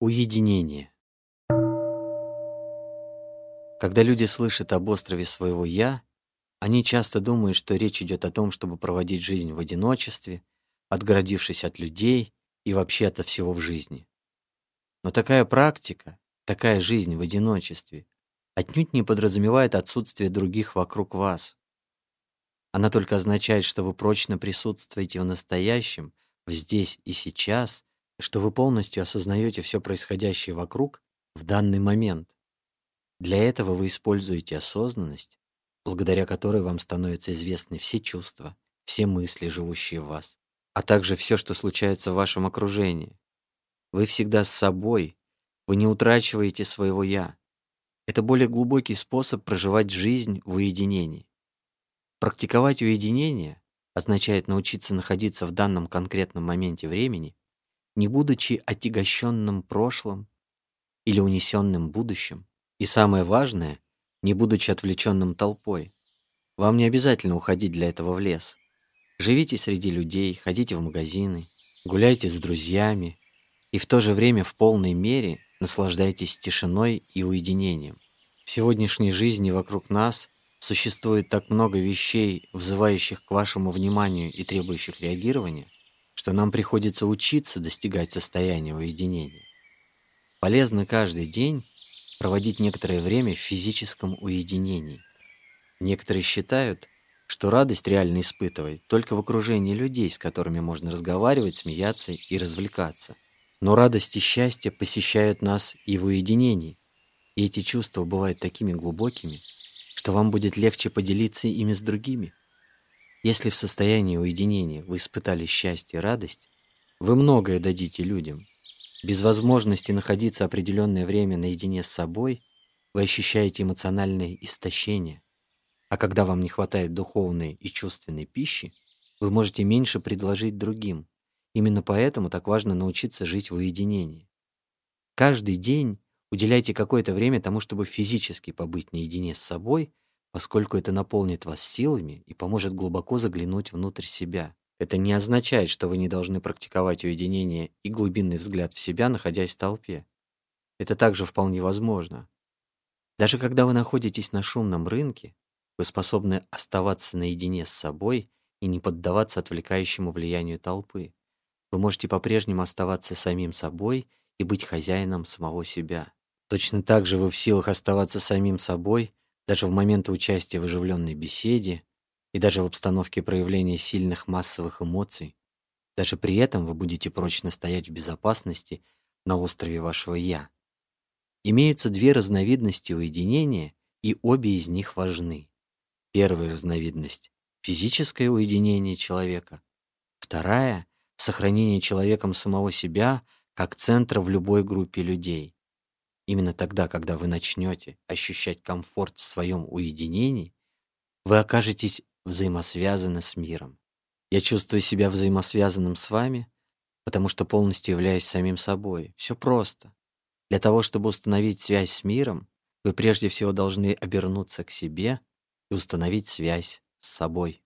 Уединение. Когда люди слышат об острове своего «я», они часто думают, что речь идет о том, чтобы проводить жизнь в одиночестве, отгородившись от людей и вообще от всего в жизни. Но такая практика, такая жизнь в одиночестве отнюдь не подразумевает отсутствие других вокруг вас. Она только означает, что вы прочно присутствуете в настоящем, в здесь и сейчас, что вы полностью осознаете все происходящее вокруг в данный момент. Для этого вы используете осознанность, благодаря которой вам становятся известны все чувства, все мысли, живущие в вас, а также все, что случается в вашем окружении. Вы всегда с собой, вы не утрачиваете своего «я». Это более глубокий способ проживать жизнь в уединении. Практиковать уединение означает научиться находиться в данном конкретном моменте времени не будучи отягощенным прошлым или унесенным будущим. И самое важное, не будучи отвлеченным толпой. Вам не обязательно уходить для этого в лес. Живите среди людей, ходите в магазины, гуляйте с друзьями и в то же время в полной мере наслаждайтесь тишиной и уединением. В сегодняшней жизни вокруг нас существует так много вещей, взывающих к вашему вниманию и требующих реагирования, что нам приходится учиться достигать состояния уединения. Полезно каждый день проводить некоторое время в физическом уединении. Некоторые считают, что радость реально испытывать только в окружении людей, с которыми можно разговаривать, смеяться и развлекаться. Но радость и счастье посещают нас и в уединении, и эти чувства бывают такими глубокими, что вам будет легче поделиться ими с другими. Если в состоянии уединения вы испытали счастье и радость, вы многое дадите людям. Без возможности находиться определенное время наедине с собой, вы ощущаете эмоциональное истощение. А когда вам не хватает духовной и чувственной пищи, вы можете меньше предложить другим. Именно поэтому так важно научиться жить в уединении. Каждый день уделяйте какое-то время тому, чтобы физически побыть наедине с собой – поскольку это наполнит вас силами и поможет глубоко заглянуть внутрь себя. Это не означает, что вы не должны практиковать уединение и глубинный взгляд в себя, находясь в толпе. Это также вполне возможно. Даже когда вы находитесь на шумном рынке, вы способны оставаться наедине с собой и не поддаваться отвлекающему влиянию толпы. Вы можете по-прежнему оставаться самим собой и быть хозяином самого себя. Точно так же вы в силах оставаться самим собой даже в моменты участия в оживленной беседе и даже в обстановке проявления сильных массовых эмоций, даже при этом вы будете прочно стоять в безопасности на острове вашего «я». Имеются две разновидности уединения, и обе из них важны. Первая разновидность — физическое уединение человека. Вторая — сохранение человеком самого себя как центра в любой группе людей. Именно тогда, когда вы начнете ощущать комфорт в своем уединении, вы окажетесь взаимосвязаны с миром. Я чувствую себя взаимосвязанным с вами, потому что полностью являюсь самим собой. Все просто. Для того, чтобы установить связь с миром, вы прежде всего должны обернуться к себе и установить связь с собой.